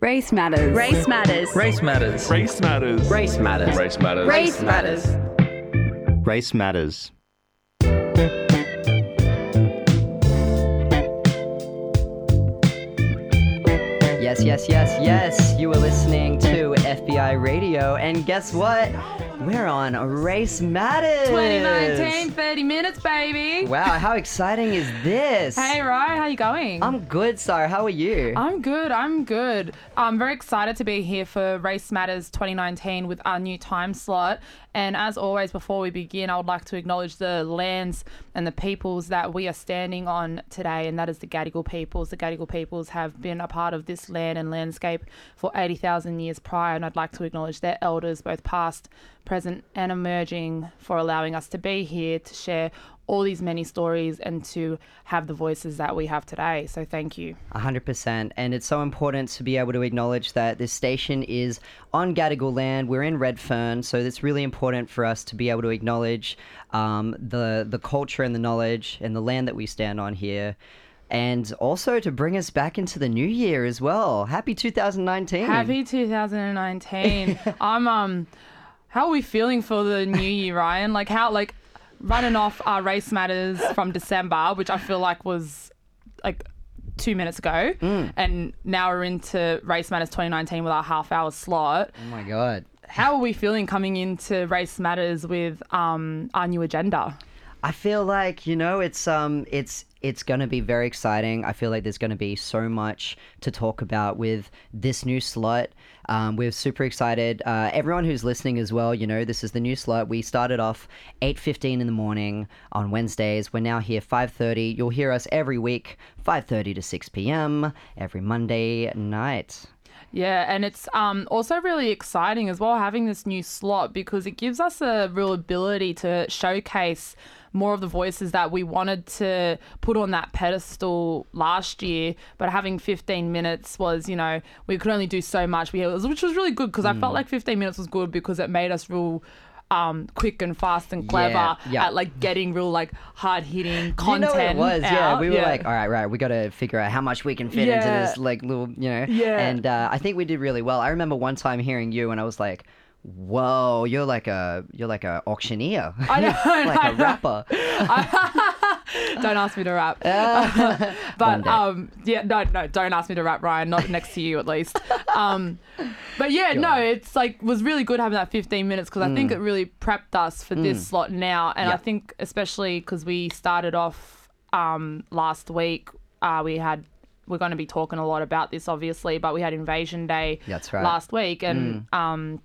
Race matters. Race matters. Race matters. Race matters. Race matters. Race matters. Race matters. Race matters. Yes, yes, yes, yes. You were listening to FBI Radio, and guess what? We're on Race Matters. 2019, 30 minutes, baby. Wow, how exciting is this? Hey, Rhyan, how you going? I'm good, Sara. How are you? I'm good. I'm good. I'm very excited to be here for Race Matters 2019 with our new time slot. And as always, before we begin, I would like to acknowledge the lands and the peoples that we are standing on today, and that is the Gadigal peoples. The Gadigal peoples have been a part of this land and landscape for 80,000 years prior, and I'd like to acknowledge their elders, both past, present, and emerging, for allowing us to be here to share all these many stories and to have the voices that we have today. So thank you. 100%. And it's so important to be able to acknowledge that this station is on Gadigal land. We're in Redfern, so it's really important for us to be able to acknowledge um, the, the culture and the knowledge and the land that we stand on here. And also to bring us back into the new year as well. Happy 2019. Happy 2019. I'm um how are we feeling for the new year, Rhyan? Like how like running off our race matters from December, which I feel like was like two minutes ago, Mm. and now we're into race matters 2019 with our half hour slot. Oh my God. How are we feeling coming into race matters with um our new agenda? I feel like you know it's um it's it's going to be very exciting. I feel like there's going to be so much to talk about with this new slot. Um, we're super excited. Uh, everyone who's listening as well, you know, this is the new slot. We started off 8:15 in the morning on Wednesdays. We're now here 5:30. You'll hear us every week, 5:30 to 6 p.m. every Monday night. Yeah, and it's um, also really exciting as well having this new slot because it gives us a real ability to showcase more of the voices that we wanted to put on that pedestal last year. But having 15 minutes was, you know, we could only do so much, we, which was really good because I felt like 15 minutes was good because it made us real. Um, quick and fast and clever Yeah, yeah. at like getting real like hard hitting You content. know what it was? Yeah, we were like, all right, right, we got to figure out how much we can fit into this like little, you know. Yeah. And uh, I think we did really well. I remember one time hearing you, and I was like, "Whoa, you're like a you're like a auctioneer, I know, like I a know. rapper." don't ask me to rap. But um, yeah, no, no, don't ask me to rap, Rhyan. Not next to you, at least. Um, but yeah, no, it's like was really good having that 15 minutes because I think it really prepped us for this slot now, and I Mm. Think especially because we started off um last week, uh, we had. We're going to be talking a lot about this, obviously, but we had Invasion Day That's right. Mm. last week, and um,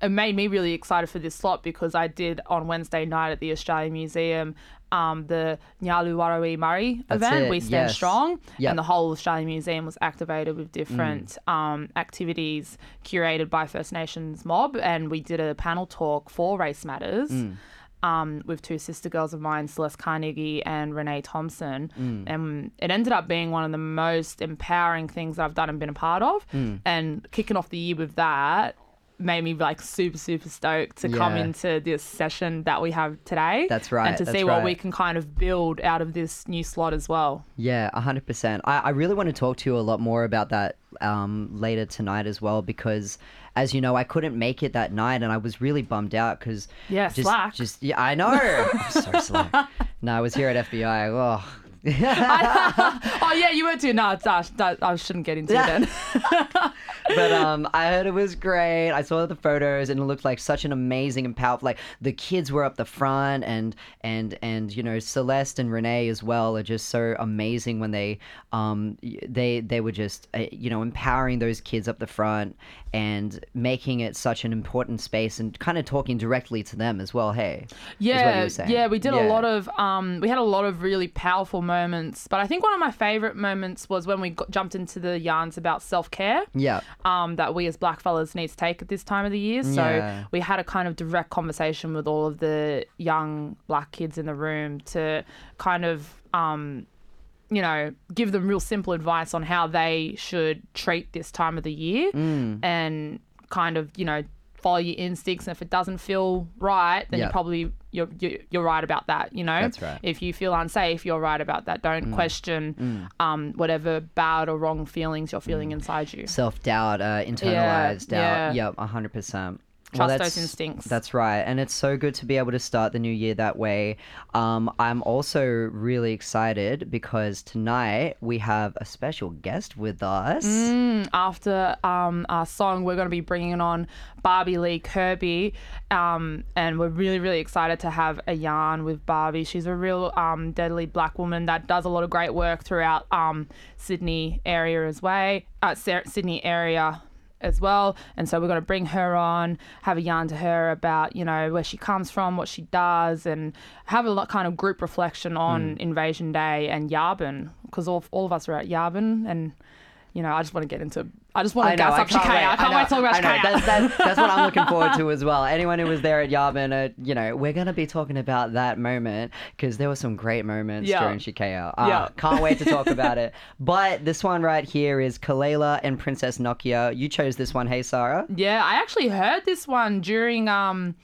it made me really excited for this slot because I did on Wednesday night at the Australian Museum um, the Nyalu Warrawi Murray That's event, it, We Stand yes. Strong, Yep. Mm. and the whole Australian Museum was activated with different um, activities curated by First Nations mob, and we did a panel talk for Race Matters. Mm. Um, with two sister girls of mine, Celeste Carnegie and Renee Thompson. Mm. And it ended up being one of the most empowering things that I've done and been a part of. Mm. And kicking off the year with that made me like super, super stoked to come into this session that we have today. That's right, And to see what we can kind of build out of this new slot as well. Yeah, hundred percent. I, I really want to talk to you a lot more about that um, later tonight as well because, as you know, I couldn't make it that night and I was really bummed out because Yeah, just, slack. Just yeah, I know. I'm so slack. No, I was here at FBI. Oh, oh yeah, you were too. No, uh, that, I shouldn't get into it then. but um, I heard it was great. I saw the photos, and it looked like such an amazing and powerful. Like the kids were up the front, and and and you know Celeste and Renee as well are just so amazing when they um they they were just uh, you know empowering those kids up the front and making it such an important space and kind of talking directly to them as well. Hey, is what you Yeah, yeah, we did Yeah. a lot of um, we had a lot of really powerful moments, but I think one of my favorite moments was when we got, jumped into the yarns about self care. Yeah. Um, that we as black fellas need to take at this time of the year. So Yeah. we had a kind of direct conversation with all of the young black kids in the room to kind of um, you know, give them real simple advice on how they should treat this time of the year and kind of, you know, follow your instincts. And if it doesn't feel right, then Yeah. you probably you're you- you're right about that. You know, That's right. If you feel unsafe, you're right about that. Don't question um, whatever bad or wrong feelings you're feeling inside you. Self doubt, uh, internalized doubt. yeah. Yep, hundred percent. Trust those instincts. That's right, and it's so good to be able to start the new year that way. Um, I'm also really excited because tonight we have a special guest with us. after um, our song, we're going to be bringing on Barbie Lee Kirby, um, and we're really, really excited to have a yarn with Barbie. She's a real um, deadly black woman that does a lot of great work throughout um, Sydney area as well, uh, Sydney area as well. And so we're going to bring her on, have a yarn to her about, you know, where she comes from, what she does, and have a lot kind of group reflection on hmm. Invasion Day and Yabun, because all, all of us are at Yabun and. You know, I just want to get into. I just want I to know, gas I up can't Shakaya. wait. I can't know, wait to talk about I know. That's, that's, that's what I'm looking forward to as well. Anyone who was there at Yabun, uh, you know, we're going to be talking about that moment because there were some great moments Yeah. during Shakaya. Uh, Yeah. Can't wait to talk about it. But this one right here is Kalela and Princess Nokia. You chose this one, hey, Sara? Yeah, I actually heard this one during um,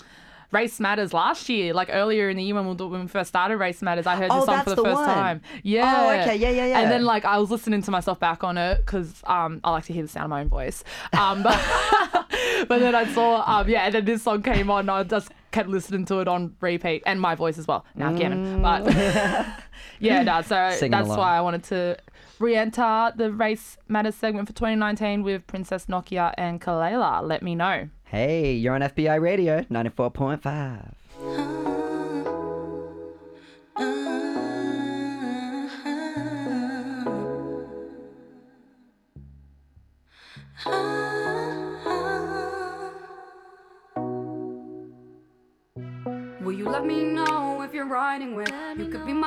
Race Matters last year, like earlier in the year when we, when we first started Race Matters. I heard Oh, this song for the, the first one. time. Yeah. Oh, okay. Yeah, yeah, yeah. And then like I was listening to myself back on it because um, I like to hear the sound of my own voice. Um, but but then I saw um, yeah, and then this song came on. And I just kept listening to it on repeat and my voice as well. Now canon, but yeah, no. So Singing that's along. why I wanted to re-enter the Race Matters segment for 2019 with Princess Nokia and Kalela. Let me know. Hey, you're on FBI Radio 94.5.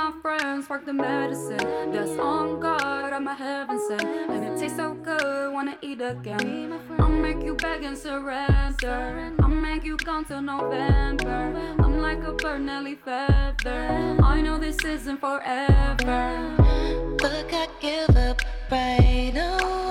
my friends work the medicine. That's on God, I'm a heaven sent. And it tastes so good, wanna eat again. I'll make you beg and surrender. I'll make you come till November. I'm like a bird, Nelly feather. I know this isn't forever. But I give up right away.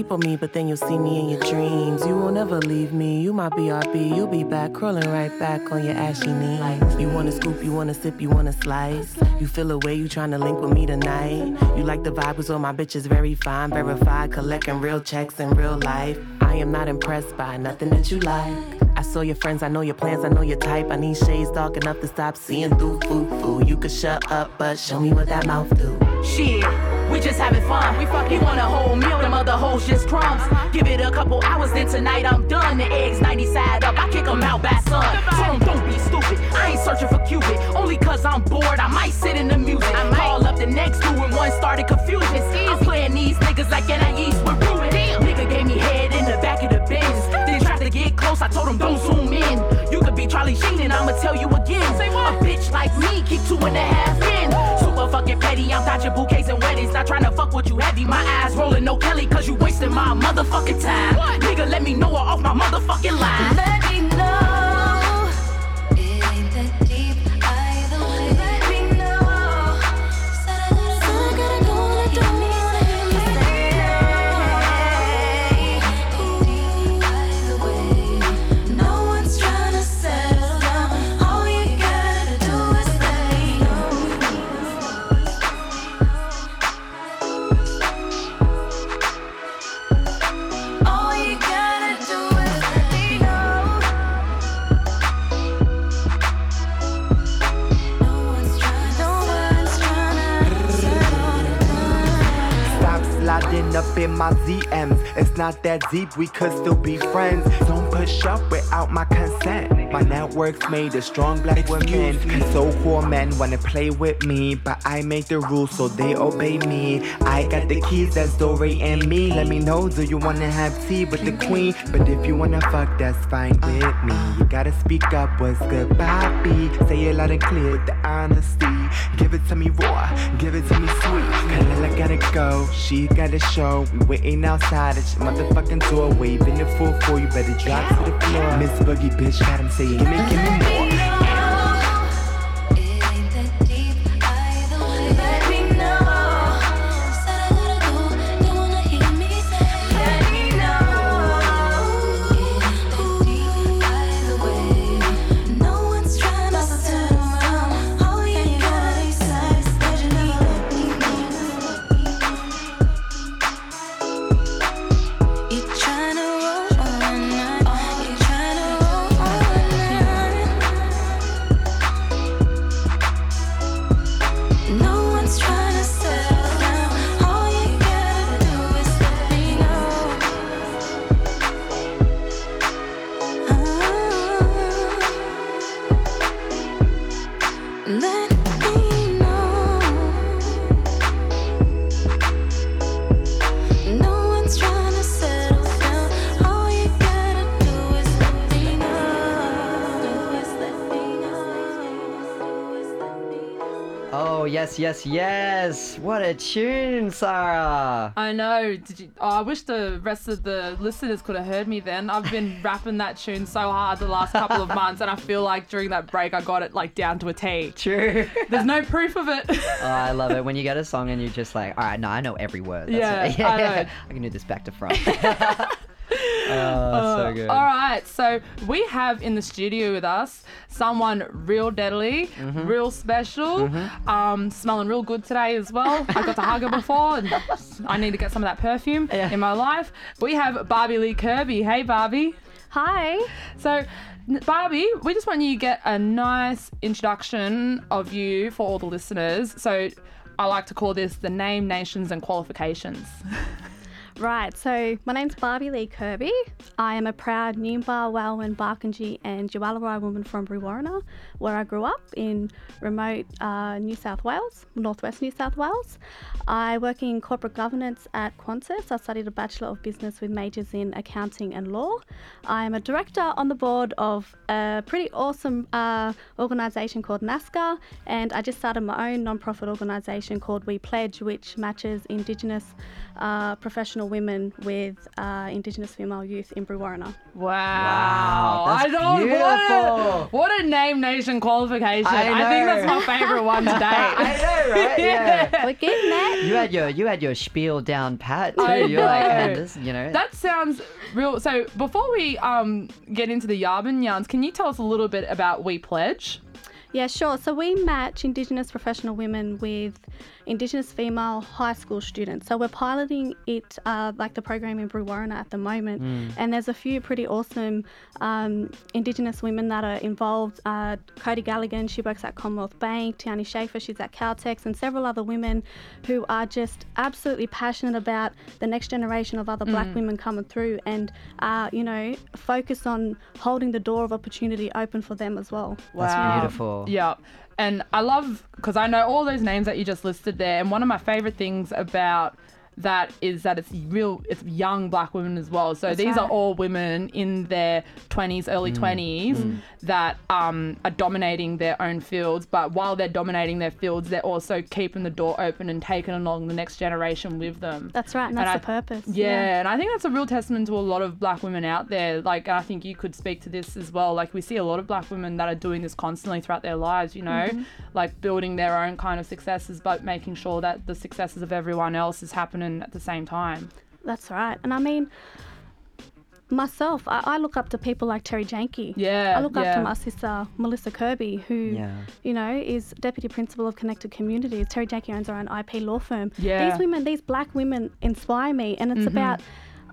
Sleep on me, but then you'll see me in your dreams. You won't never leave me, you my BRB. You'll be back, crawling right back on your ashy knees. You wanna scoop, you wanna sip, you wanna slice. You feel a way, you tryna link with me tonight. You like the vibe, so my bitch is very fine, verified, collecting real checks in real life. I am not impressed by nothing that you like. I saw your friends, I know your plans, I know your type. I need shades dark enough to stop seeing through foo foo. You could shut up, but show me what that mouth do. Shit, we just having fun. We fuck, he want a whole meal, them other hoes just crumbs. Give it a couple hours, then tonight I'm done. The eggs 90 side up, I kick 'em out by sun. Tell 'em don't be stupid. I ain't searching for Cupid, only cause I'm bored. I might sit in the music. I call up the next dude when one started confusion. I'm playing these niggas like NIEs with Ruben. Nigga gave me head in the back of the Benz. Then tried to get close, I told him don't zoom in. You could be Charlie Sheen and I'ma tell you again. A bitch like me keep two and a half in. Super fucking petty, I'm dodging bouquets and weddings. Not trying to fuck with you heavy. My eyes rolling, no Kelly, cause you wasting my motherfucking time. Nigga, let me know her off my motherfucking line. It's not that deep, we could still be friends. Don't push up without my consent. My network's made of strong black women. So cool men wanna play with me, but I make the rules so they obey me. I got the keys, that's Dory and me. Let me know, do you wanna have tea with the queen? But if you wanna fuck, that's fine with me. You gotta speak up, what's good, Bobby? Say it loud and clear with the honesty. Give it to me raw, give it to me sweet. Kalila gotta go, she gotta show. We waiting outside your motherfucking door, waving the fool for you. Better drop to the floor. Miss Boogie, bitch, got him saying, give me, give me more. Yes, yes, yes! What a tune, Sara. I know. Did you? Oh, I wish the rest of the listeners could have heard me then. I've been rapping that tune so hard the last couple of months, and I feel like during that break I got it like down to a T. True. There's no proof of it. Oh, I love it when you get a song and you're just like, all right, no, I know every word. That's Yeah, it. I know. I can do this back to front. oh, so good. All right, so we have in the studio with us someone real deadly, Mm-hmm. real special, um, smelling real good today as well. I got to hug her before, and I need to get some of that perfume Yeah. in my life. We have Barbie Lee Kirby. Hey, Barbie. Hi. So, Barbie, we just want you to get a nice introduction of you for all the listeners. So, I like to call this the name, nations, and qualifications. Right, so my name's Barbie Lee Kirby. I am a proud Ngemba, Wailwan, Baakindji, and Yuwaalaraay woman from Brewarrina, where I grew up in remote uh, New South Wales, northwest New South Wales. I work in corporate governance at Qantas. I studied a Bachelor of Business with majors in accounting and law. I am a director on the board of a pretty awesome uh, organisation called NASCA, and I just started my own non-profit organisation called We Pledge, which matches Indigenous uh, professional women with uh, Indigenous female youth in Brewarrina. Wow. that's I don't beautiful. What a, what a name nation qualification. I I, think that's my favorite one today. I know, right? Yeah. We're getting there. You had your you had your spiel down pat too. I You're like, know. man, this, you know. That sounds real. So before we um get into the Yabun yarns, can you tell us a little bit about We Pledge? Yeah, sure. So we match Indigenous professional women with Indigenous female high school students. So we're piloting it, uh, like the program in Brewarrina at the moment, and there's a few pretty awesome um, Indigenous women that are involved. Uh, Cody Galligan, she works at Commonwealth Bank. Tiani Schaefer, she's at Caltex, and several other women who are just absolutely passionate about the next generation of other Black women coming through, and uh, you know, focus on holding the door of opportunity open for them as well. That's beautiful. Yeah. And I love because I know all those names that you just listed there. And one of my favorite things about that is that it's real, it's young black women as well. So these are all women in their 20s, early mm. 20s mm. that um, are dominating their own fields. But while they're dominating their fields, they're also keeping the door open and taking along the next generation with them. That's right, and And that's I- the purpose. Yeah, and I think that's a real testament to a lot of black women out there. Like, I think you could speak to this as well. Like, we see a lot of black women that are doing this constantly throughout their lives, you know, mm-hmm. like building their own kind of successes, but making sure that the successes of everyone else is happening at the same time. That's right. And I mean, myself, I, I look up to people like Terri Janke. Yeah, I look up to my sister, Melissa Kirby, who, Yeah. you know, is Deputy Principal of Connected Communities. Terri Janke owns her own IP law firm. Yeah. Mm-hmm. These women, these black women inspire me. And it's about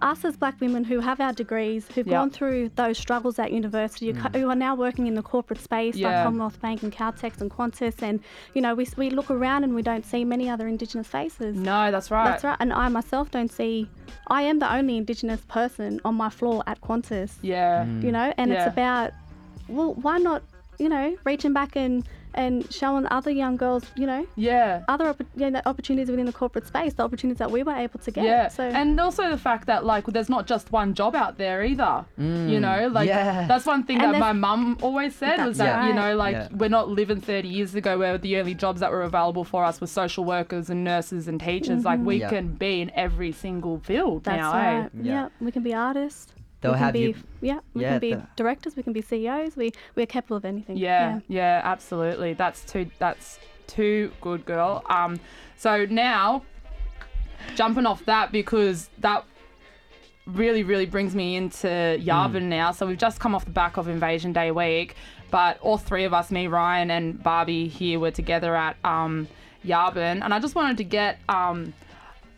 us as black women who have our degrees, who've Yeah. gone through those struggles at university, who mm. who are now working in the corporate space Yeah. like Commonwealth Bank and Caltex and Qantas, and you know, we, we look around and we don't see many other Indigenous faces. No, that's right. That's right. And I myself don't see, I am the only Indigenous person on my floor at Qantas, Yeah. Mm. you know, and Yeah. it's about, well, why not, you know, reaching back and, and showing other young girls, you know, Yeah. other oppo- you know, opportunities within the corporate space, the opportunities that we were able to get. Yeah, So and also the fact that like there's not just one job out there either. you know, like yeah. that's one thing And that my mum always said was That's that you know like Yeah. we're not living 30 years ago where the only jobs that were available for us were social workers and nurses and teachers. Like we Yeah. can be in every single field that's now. right. Eh? Yeah. Yeah. we can be artists. They'll we can have be, you- Yeah, we Yeah, can be the- directors. We can be CEOs. We we're capable of anything. Yeah, yeah, absolutely. That's too. That's too good, girl. Um, so now jumping off that because that really, really brings me into Yabun now. So we've just come off the back of Invasion Day week, but all three of us, me, Rhyan, and Barbie here, were together at um, Yabun, and I just wanted to get um.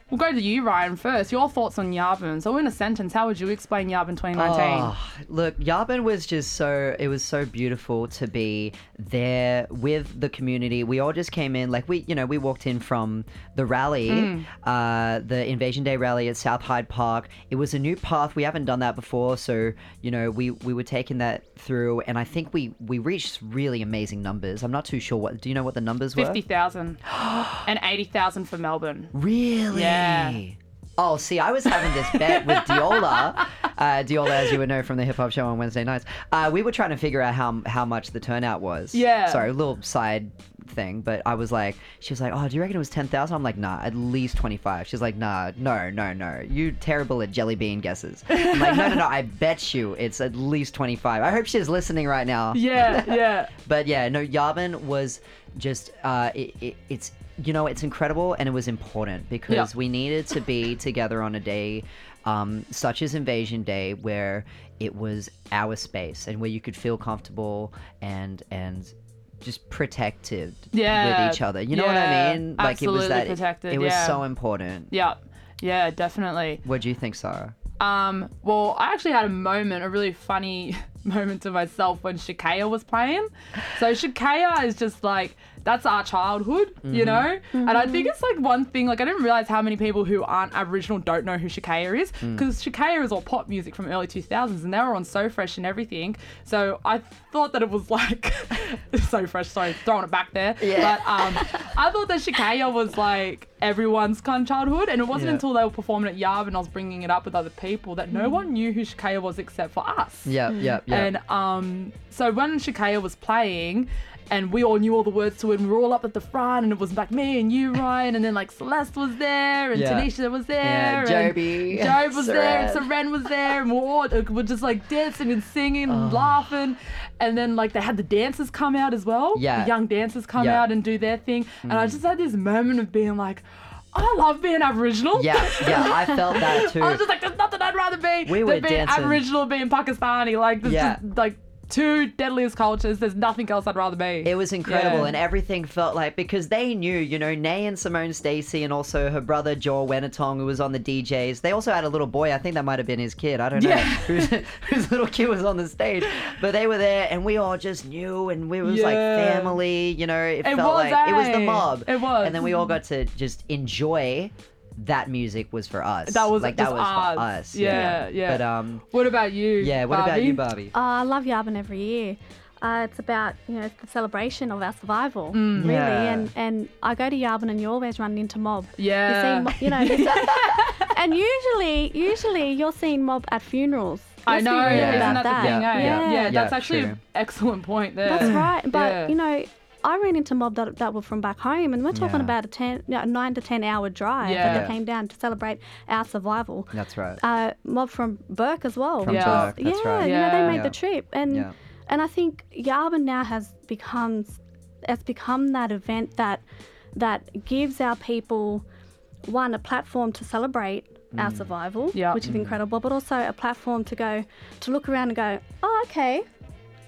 We'll go to you, Rhyan, first. Your thoughts on Yabun. So, in a sentence, how would you explain Yabun 2019? Oh, look, Yabun was just so it was so beautiful to be there with the community. We all just came in like we, you know, we walked in from the rally, Mm. uh, the Invasion Day rally at South Hyde Park. It was a new path. We haven't done that before, so you know, we we were taking that through, and I think we we reached really amazing numbers. I'm not too sure what. Do you know what the numbers were? 50,000 and 80,000 for Melbourne. Really? Yeah. Oh, see, I was having this bet with Diola. Uh, Diola, as you would know from the hip hop show on Wednesday nights. Uh, we were trying to figure out how how much the turnout was. Yeah. Sorry, a little side thing, but I was like, she was like, oh, do you reckon it was ten thousand? I'm like, nah, at least twenty five. She's like, nah, no, no, no, you terrible at jelly bean guesses. I'm like, no, no, no, I bet you it's at least twenty five. I hope she's listening right now. Yeah, yeah. But yeah, no, Yabun was just uh, it, it, it's you know it's incredible and it was important because Yeah. we needed to be together on a day um, such as Invasion Day where it was our space and where you could feel comfortable and and just protected Yeah, with each other. You know what I mean? Like it was absolutely that protected, it was yeah. so important. Yeah. Yeah, definitely. What do you think, Sara? Um, well, I actually had a moment, a really funny moment to myself when Shakaya was playing. So Shakaya is just like that's our childhood, you know? And I think it's like one thing, like I didn't realize how many people who aren't Aboriginal don't know who Shakaya is. Because Shakaya is all pop music from early 2000s and they were on So Fresh and everything. So I thought that it was like So Fresh, sorry, throwing it back there. But um, I thought that Shakaya was like everyone's kind of childhood. And it wasn't Yeah. until they were performing at Yarb and I was bringing it up with other people that no one knew who Shakaya was except for us. Yeah, yeah, yeah. And um, so when Shakaya was playing, and we all knew all the words to it, and we were all up at the front, and it was like me and you, Rhyan, and then like Celeste was there, and Yeah. Tanisha was there, Yeah, and Joby, Job was there, and Seren. Was there, and we we're all we're just like dancing and singing Oh. and laughing, and then like they had the dancers come out as well, Yeah. the young dancers come Yeah. Mm. out and do their thing, and I just had this moment of being like. I love being Aboriginal. yeah, yeah, I felt that too. I was just like, there's nothing I'd rather be We than being dancing. Aboriginal, being Pakistani. Like, there's Yeah. just like two deadliest cultures. There's nothing else I'd rather be. It was incredible, Yeah. and everything felt like because they knew, you know, Nay and Simone Stacey, and also her brother Joel Wenitong, who was on the DJs. They also had a little boy. I think that might have been his kid. I don't know Yeah. whose, whose little kid was on the stage, but they were there, and we all just knew, and we was like family. You know, it, It felt was, like it was the eh? mob. It was. and then we all got to just enjoy. That music was for us. That was like that was ours. for us. Yeah, yeah. But um, What about you? yeah. What about you, Barbie? Uh, I love Yabun every year. Uh, it's about you know the celebration of our survival, really. Yeah. And and I go to Yabun and you're always run into mob. Yeah. You see, mo- you know. and usually, usually you're seeing mob at funerals. I Let's be know, real Yeah. isn't about that the thing? Yeah, eh? yeah. yeah, Yeah, that's actually true. an excellent point there. That's right. But Yeah. you know, I ran into mob that, that were from back home, and we're talking Yeah. about a ten, no, nine to ten hour drive Yeah. that they came down to celebrate our survival. That's right. Uh, mob from Bourke as well. From Yeah. Bourke, yeah, right. you know, they made Yeah. the trip, and Yeah. and I think Yabun now has become has become that event that that gives our people one a platform to celebrate Mm. our survival, Yeah. which is incredible, but also a platform to go to look around and go, oh, okay,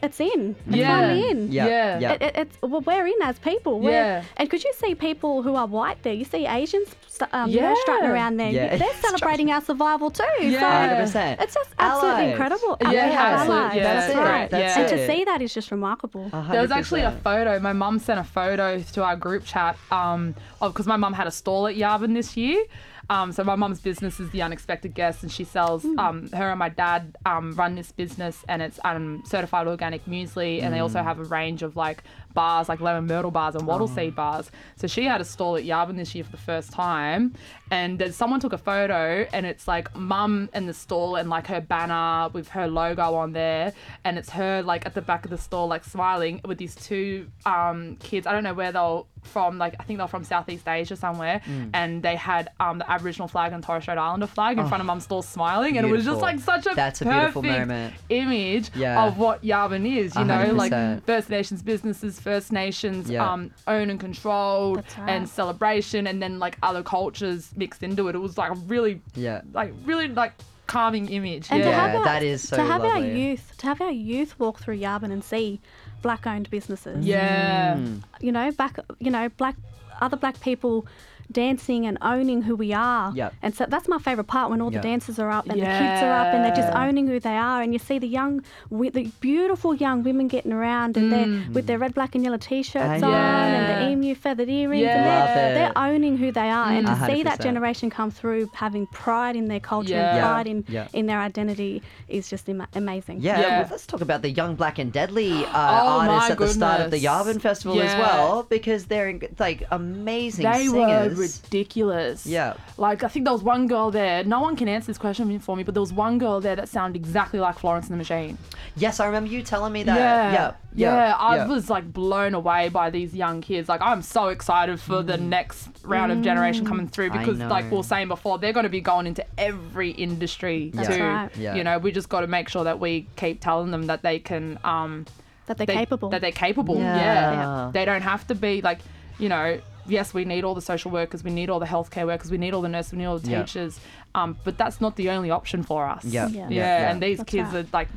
it's in. It's Yeah. finally in. Yeah, Yeah. yeah. It, it, it's well, we're in as people. We're, Yeah. And could you see people who are white there? You see Asians, st- um, you know, strutting around there. Yeah. They're celebrating our survival too. Yeah. So 100%. it's just absolutely Allies. incredible. Yeah, we have absolute- allies. yeah, that's that's right. it. That's and it. to see that is just remarkable. There was actually a photo. My mum sent a photo to our group chat um, because my mum had a stall at Yabun this year. Um, so my mum's business is the unexpected guest, and she sells. Um, her and my dad um, run this business, and it's um, certified organic muesli, and they also have a range of like bars, like lemon myrtle bars and wattle seed bars. So she had a stall at Yabun this year for the first time, and then someone took a photo, and it's like mum in the stall and like her banner with her logo on there, and it's her like at the back of the stall like smiling with these two um, kids. I don't know where they're from. Like I think they're from Southeast Asia somewhere, Mm. and they had um, the Aboriginal flag and Torres Strait Islander flag in front of mum's stall smiling, and it was just Oh, like such a That's a beautiful moment. image Yeah. of what Yabun is. You know, 100%. like First Nations businesses, First Nations Yeah. um, own and controlled, right. and celebration, and then like other cultures mixed into it. It was like a really, Yeah. like really like calming image. And yeah. to have Yeah, our, that is so to have our youth to have our youth walk through Yabun and see black-owned businesses. yeah. Mm. you know, back, you know, black, other black people dancing and owning who we are. Yep. And so that's my favourite part when all Yep. the dancers are up and the kids are up and they're just owning who they are. And you see the young, wi- the beautiful young women getting around and they're with their red, black, and yellow t-shirts Ah, on yeah. and the emu feathered earrings. Yeah. And they're, they're owning who they are. And to A see that generation come through having pride in their culture Yeah. and pride in, Yeah. in their identity is just ama- amazing. Yeah, Yeah. well, let's talk about the Young Black and Deadly uh, Oh, my artists at the start of the goodness. Yabun Festival as well, because they're like amazing They singers. Were ridiculous. Yeah. Like I think there was one girl there. No one can answer this question for me, but there was one girl there that sounded exactly like Florence and the Machine. Yes, I remember you telling me that. Yeah, yeah, yeah. I yeah. was like blown away by these young kids. Like I'm so excited for the next round of generation coming through Mm. Because, like we were saying before, they're going to be going into every industry That's too. right. Yeah. You know, we just got to make sure that we keep telling them that they can. Um, That they're they- capable. That they're capable. Yeah. Yeah. Yeah. They don't have to be like, you know, yes, we need all the social workers, we need all the healthcare workers, we need all the nurses, we need all the Yeah. teachers. Um, but that's not the only option for us. Yeah. Yeah. Yeah. Yeah. And these That's kids right. are like,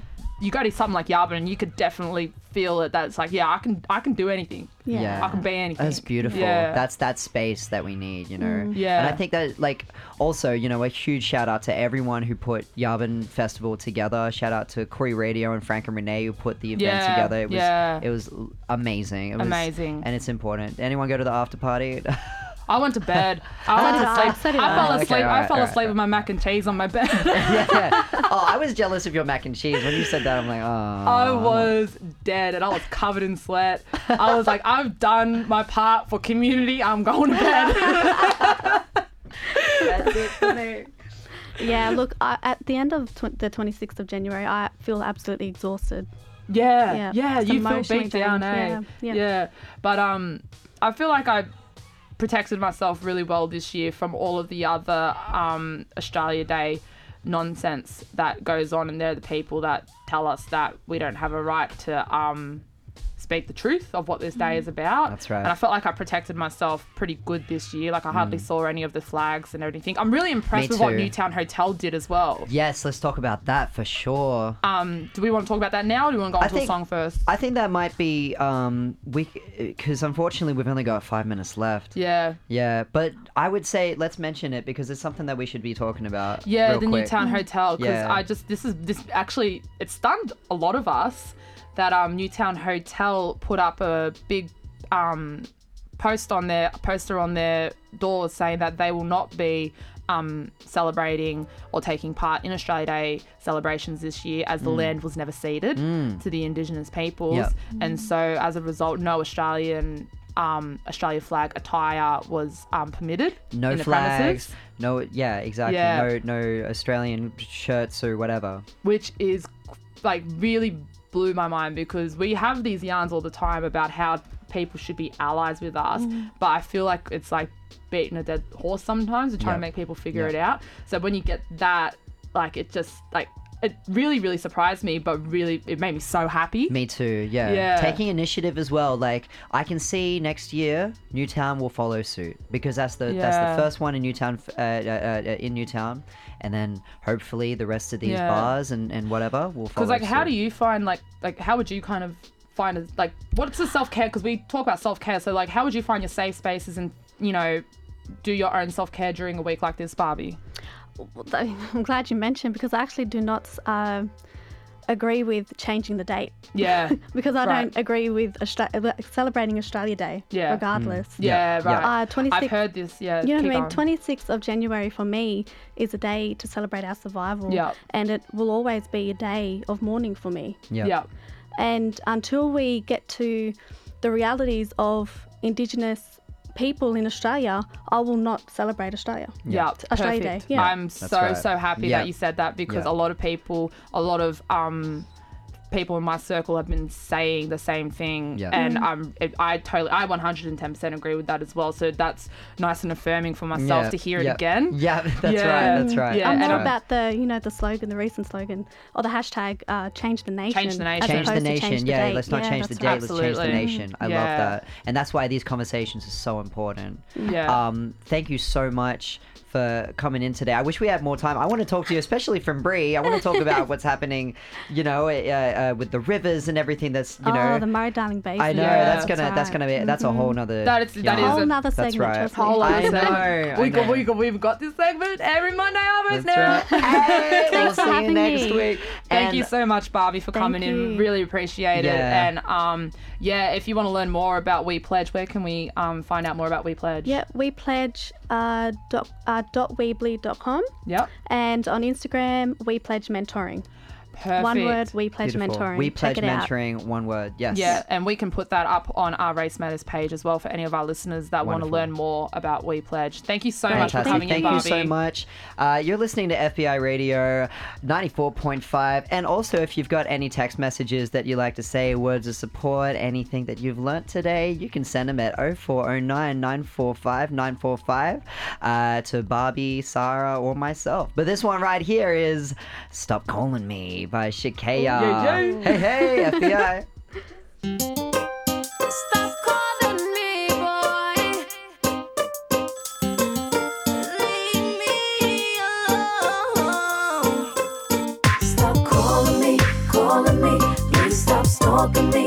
you go to something like Yabun and you could definitely feel it. That it's like, yeah, I can, I can do anything. Yeah. Yeah. I can be anything. That's beautiful. Yeah. That's that space that we need, you know. Mm-hmm. Yeah. And I think that like also, you know, a huge shout out to everyone who put Yabun Festival together. Shout out to Koori Radio and Frank and Renee who put the event Yeah, together. It was yeah. it was amazing. It was, Amazing. And it's important. Anyone go to the after party? I went to bed. I went to sleep. I fell asleep. Okay, I alright, fell alright, asleep with my mac and cheese on my bed. yeah. Oh, I was jealous of your mac and cheese. When you said that, I'm like, oh. I was dead and I was covered in sweat. I was like, I've done my part for community. I'm going to bed. That's it for me. Yeah, look, I, at the end of tw- the 26th of January, I feel absolutely exhausted. Yeah, Yeah, yeah, you feel beat down, drained. eh? Yeah, yeah. But um, I feel like I protected myself really well this year from all of the other um Australia Day nonsense that goes on, and they're the people that tell us that we don't have a right to um speak the truth of what this day is about. That's right. And I felt like I protected myself pretty good this year. Like I hardly saw any of the flags and everything. I'm really impressed Me with what. Newtown Hotel did as well. Yes, let's talk about that for sure. Um, do we want to talk about that now, or do we want to go I on to a song first? I think that might be um we because unfortunately we've only got five minutes left. yeah. Yeah, but I would say let's mention it because it's something that we should be talking about. Yeah, real the quick. Newtown Hotel. Because Yeah. I just this is this actually it stunned a lot of us that um Newtown Hotel put up a big um post on their poster on their doors saying that they will not be um, celebrating or taking part in Australia Day celebrations this year as the Mm. land was never ceded to the Indigenous peoples. Yep. And so as a result, no Australian um, Australia flag attire was um, permitted No flags. No, yeah, exactly. Yeah. No, no Australian shirts or whatever. which is like really blew my mind because we have these yarns all the time about how people should be allies with us, mm. but I feel like it's like beating a dead horse sometimes and trying Yeah. to make people figure Yeah. it out. So when you get that, like it just like it really really surprised me, but really it made me so happy. Me too. Yeah. Yeah. Taking initiative as well. Like I can see next year Newtown will follow suit because that's the that's the first one in Newtown f- uh, uh, uh, in Newtown, and then hopefully the rest of these Yeah. bars and, and whatever will follow. Because like, how do you find like like how would you kind of find a, like what's the self care? Because we talk about self care, so like how would you find your safe spaces and you know do your own self care during a week like this, Barbie? Well, th- I'm glad you mentioned because I actually do not uh, agree with changing the date Yeah, because I Right. don't agree with Austra- uh, celebrating Australia Day Yeah. Mm. regardless. yeah, Yeah. right. Uh, 26 I've heard this. Yeah, You know what I mean? going. 26th of January for me is a day to celebrate our survival. Yeah. And it will always be a day of mourning for me. Yeah. Yeah, And until we get to the realities of Indigenous people in Australia, I will not celebrate Australia. yeah, Australia perfect. Day, yeah. I'm so right. so happy Yeah. that you said that because Yeah. a lot of people, a lot of um people in my circle have been saying the same thing Yeah. and Mm. um it, I totally I 110% agree with that as well so that's nice and affirming for myself Yeah, to hear it again Yeah, that's Yeah. right. That's right. Yeah, I'm and more I- about the, you know, the slogan, the recent slogan, or the hashtag uh, change the nation. Change the nation. as change the opposed to nation. change the yeah, date. let's not Yeah, change the date. right. Let's change the nation. I Yeah. love that, and that's why these conversations are so important. Yeah. Um, thank you so much for coming in today. I wish we had more time. I want to talk to you, especially from Brie. I want to talk about what's happening, you know, uh, uh, with the rivers and everything. That's you know. oh, the Murray Darling Basin. I know Yeah, that's gonna that's gonna be that's a whole nother. That is- that yarn. is Whole a- nother That's segment. right. Whole other I know, segment. I we got, know. we got, we've got this segment every Monday almost That's now. right. Hey, we'll Thanks for see you having next me. week. Thank And- you so much, Barbie, for Thank coming in. you. Really appreciate it. And um, yeah, if you want to learn more about We Pledge, where can we um, find out more about We Pledge? Yeah, we pledge uh, dot, uh, Uh, dot weebly.com Yep. and on Instagram, we pledge mentoring. Perfect. One word, we pledge Beautiful. mentoring. We Check pledge it out. mentoring. One word. Yes. Yeah, and we can put that up on our Race Matters page as well for any of our listeners that want to learn more about We Pledge. Thank you so much for Fantastic. coming Thank in, you Barbie. so much. Uh, you're listening to FBI Radio 94.5. And also, if you've got any text messages that you like to say, words of support, anything that you've learnt today, you can send them at 0409 945 945 uh, to Barbie, Sara, or myself. But this one right here is Stop Calling Me by Shakaya. Oh, yeah, yeah. Hey, hey, FBI. Stop calling me, boy. Leave me alone. Stop calling me, calling me. Please stop stalking me,